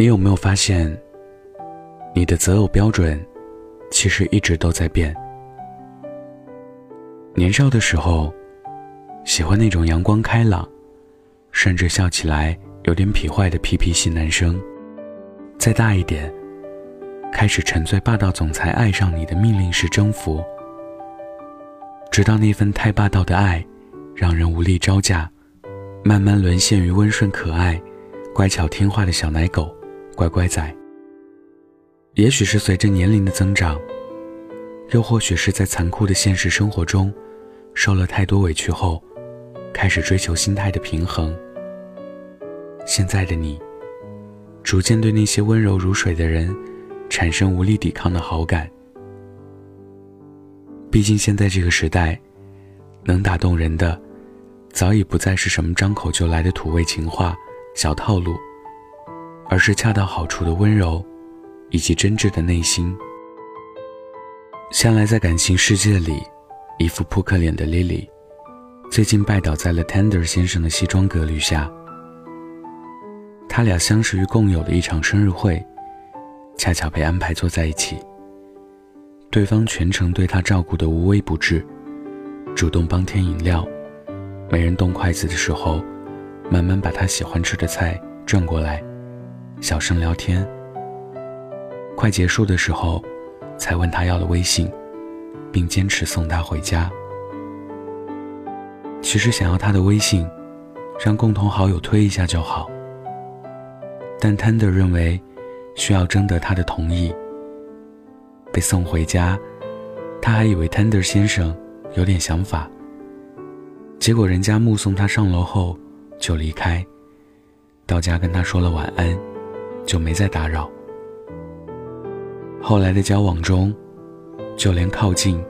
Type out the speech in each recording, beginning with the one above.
你有没有发现，你的择偶标准其实一直都在变？年少的时候，喜欢那种阳光开朗，甚至笑起来有点痞坏的皮皮系男生；再大一点，开始沉醉霸道总裁爱上你的命令式征服，直到那份太霸道的爱，让人无力招架，慢慢沦陷于温顺可爱、乖巧听话的小奶狗、乖乖仔。也许是随着年龄的增长。又或许是在残酷的现实生活中，受了太多委屈后，开始追求心态的平衡。现在的你，逐渐对那些温柔如水的人，产生无力抵抗的好感。毕竟现在这个时代，能打动人的，早已不再是什么张口就来的土味情话、小套路，而是恰到好处的温柔，以及真挚的内心。向来在感情世界里一副扑克脸的 Lily，最近拜倒在了 Tender 先生的西装革履下。他俩相识于共有的一场生日会，恰巧被安排坐在一起。对方全程对他照顾的无微不至，主动帮添饮料，没人动筷子的时候，慢慢把他喜欢吃的菜转过来，小声聊天。快结束的时候。才问他要了微信，并坚持送他回家。其实想要他的微信，让共同好友推一下就好。但 Tender 认为需要征得他的同意。被送回家，他还以为 Tender 先生有点想法。结果人家目送他上楼后就离开，到家跟他说了晚安，就没再打扰。后来的交往中，就连靠近，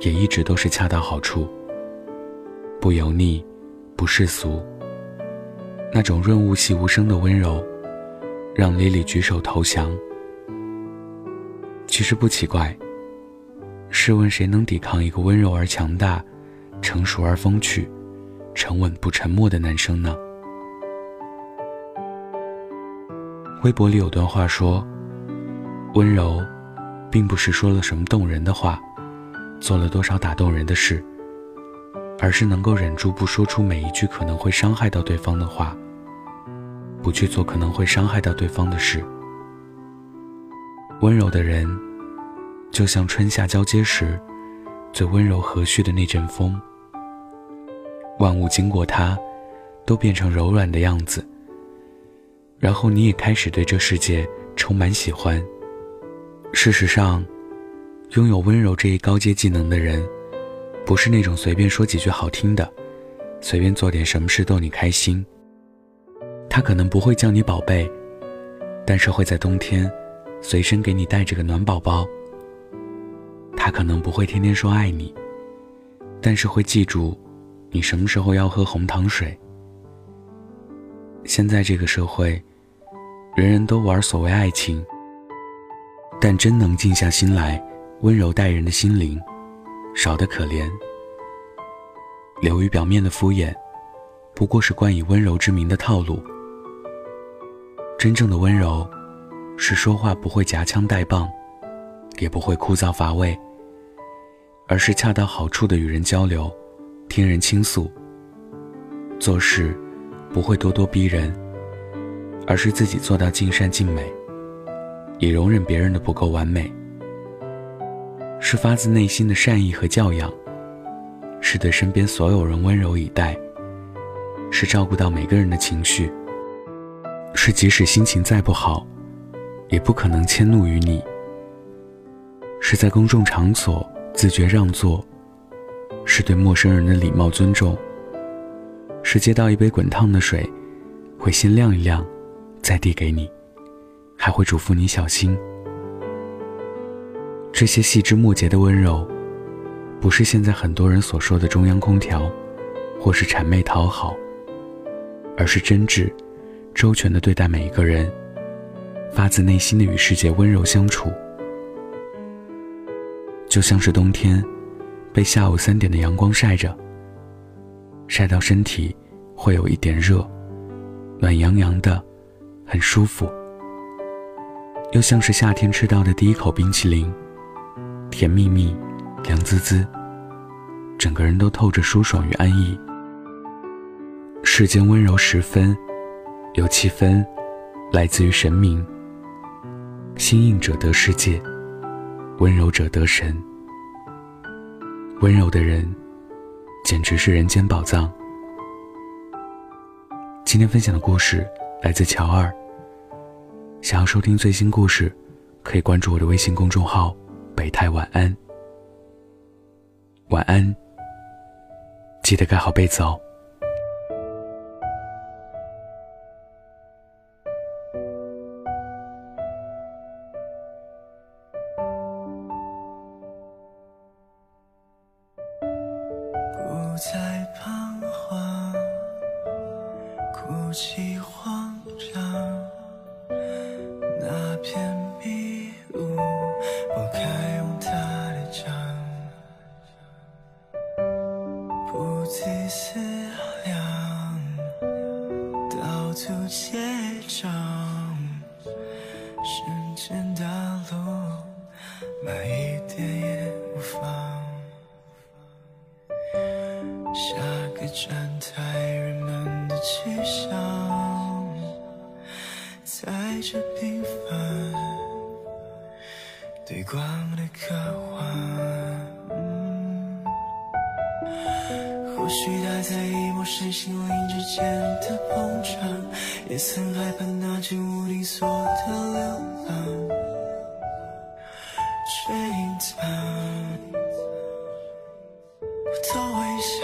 也一直都是恰到好处，不油腻，不世俗。那种润物细无声的温柔，让莉莉举手投降。其实不奇怪。试问谁能抵抗一个温柔而强大、成熟而风趣、沉稳不沉默的男生呢？微博里有段话说。温柔，并不是说了什么动人的话，做了多少打动人的事，而是能够忍住不说出每一句可能会伤害到对方的话，不去做可能会伤害到对方的事。温柔的人，就像春夏交接时最温柔和煦的那阵风，万物经过它，都变成柔软的样子，然后你也开始对这世界充满喜欢。事实上，拥有温柔这一高阶技能的人，不是那种随便说几句好听的，随便做点什么事逗你开心。他可能不会叫你宝贝，但是会在冬天随身给你带着个暖宝宝。他可能不会天天说爱你，但是会记住你什么时候要喝红糖水。现在这个社会，人人都玩所谓爱情。但真能静下心来，温柔待人的心灵，少得可怜。流于表面的敷衍，不过是冠以温柔之名的套路。真正的温柔，是说话不会夹枪带棒，也不会枯燥乏味，而是恰到好处的与人交流，听人倾诉。做事不会咄咄逼人，而是自己做到尽善尽美。也容忍别人的不够完美，是发自内心的善意和教养，是对身边所有人温柔以待，是照顾到每个人的情绪，是即使心情再不好，也不可能迁怒于你，是在公众场所自觉让座，是对陌生人的礼貌尊重，是接到一杯滚烫的水，会先晾一晾，再递给你。还会嘱咐你小心。这些细枝末节的温柔，不是现在很多人所说的中央空调，或是谄媚讨好，而是真挚、周全的对待每一个人，发自内心的与世界温柔相处。就像是冬天，被下午三点的阳光晒着，晒到身体会有一点热，暖洋洋的，很舒服。又像是夏天吃到的第一口冰淇淋，甜蜜蜜，凉滋滋，整个人都透着舒爽与安逸。世间温柔十分，有七分来自于神明。心硬者得世界，温柔者得神。温柔的人，简直是人间宝藏。今天分享的故事来自乔二。想要收听最新故事，可以关注我的微信公众号“北太晚安”。晚安，记得盖好被子哦。不再彷徨，哭泣慌张。那片迷雾拨开用它的掌，不自思量，到处结在这平凡对光的渴望。或许它在意漠视心灵之间的碰撞，也曾害怕那间无定所的流浪，却隐藏。我都微笑，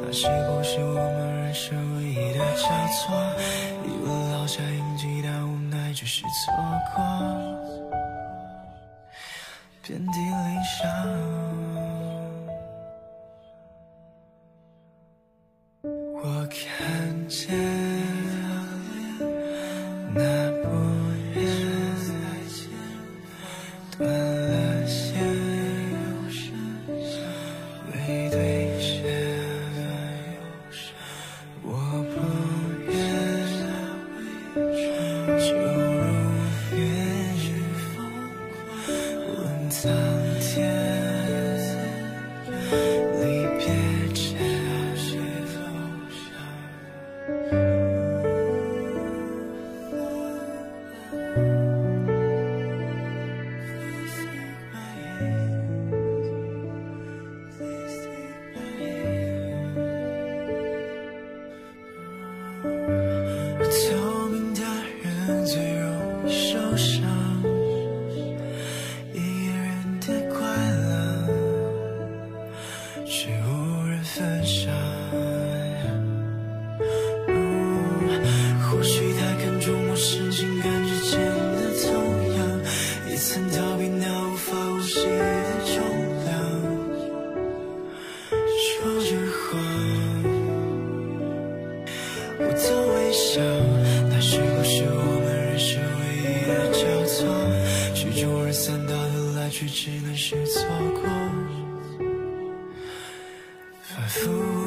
那是不是我们人生唯一的交错？我看见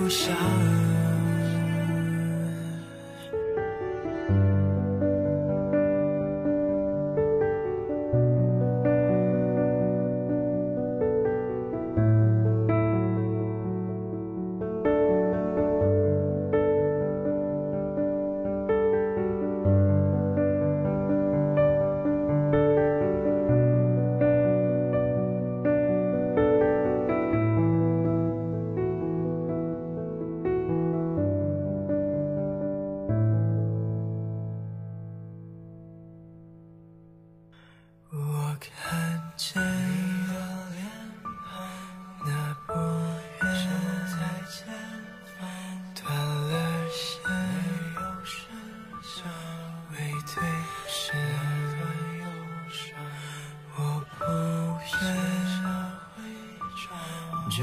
复我看见那不远断了线，背对着，我不愿就